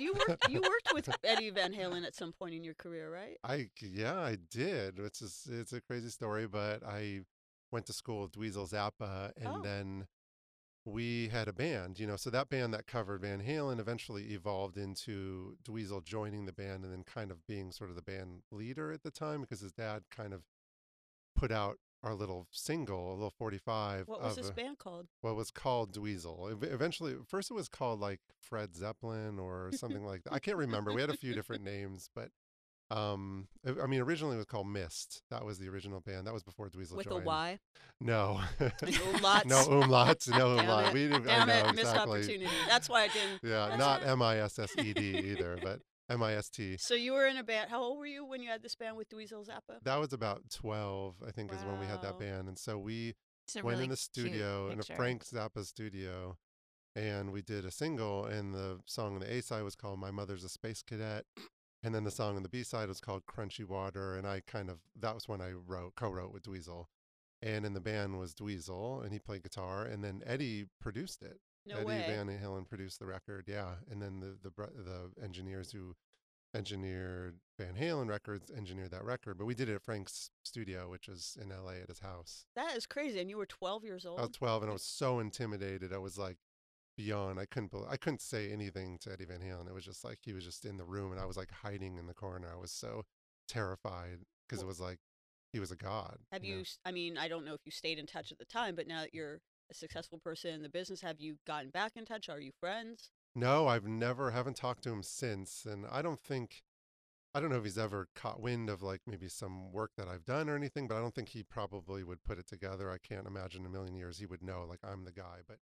you worked you worked with Eddie Van Halen at some point in your career, right? I yeah, I did. It's just, it's a crazy story, but I went to school with Dweezil Zappa, and Oh. then we had a band. You know, so that band that covered Van Halen eventually evolved into Dweezil joining the band, and then kind of being sort of the band leader at the time because his dad kind of put out our little single, a little forty-five. What was this band called? what was called Dweezil. Eventually, first it was called like Fred Zeppelin or something like that. I can't remember. We had a few different names, but um, I mean, originally it was called Mist. That was the original band. That was before Dweezil With a joined. Y? No, umlauts? no umlauts, no Damn umlaut. it. We didn't. Damn I know it, missed exactly. opportunity. That's why I didn't. Yeah, not. M I S S E D either, but M I S T. So you were in a band. How old were you when you had this band with Dweezil Zappa? That was about twelve, I think, is when we had that band, and so we went really in the studio in a. Frank Zappa studio, and we did a single. And the song on the A side was called "My Mother's a Space Cadet," and then the song on the B side was called "Crunchy Water." And I kind of that was when I wrote co-wrote with Dweezil, and in the band was Dweezil, and he played guitar, and then Eddie produced it. No Eddie way. Van Halen produced the record, yeah, and then the the the engineers who engineered Van Halen records engineered that record, but we did it at Frank's studio, which was in L.A. at his house. That is crazy. And you were 12 years old. I was 12 and I was so intimidated. I was like beyond. I couldn't. bel I couldn't say anything to Eddie Van Halen. It was just like he was just in the room and I was like hiding in the corner. I was so terrified because it was like he was a god. Have you? I mean, I don't know if you stayed in touch at the time, but now that mm. you're a successful person in the business, have you gotten back in touch? Are you friends? No, I've never haven't talked to him since, and I don't think. I don't know if he's ever caught wind of like maybe some work that I've done or anything, but I don't think he probably would put it together. I can't imagine a million years he would know like I'm the guy. But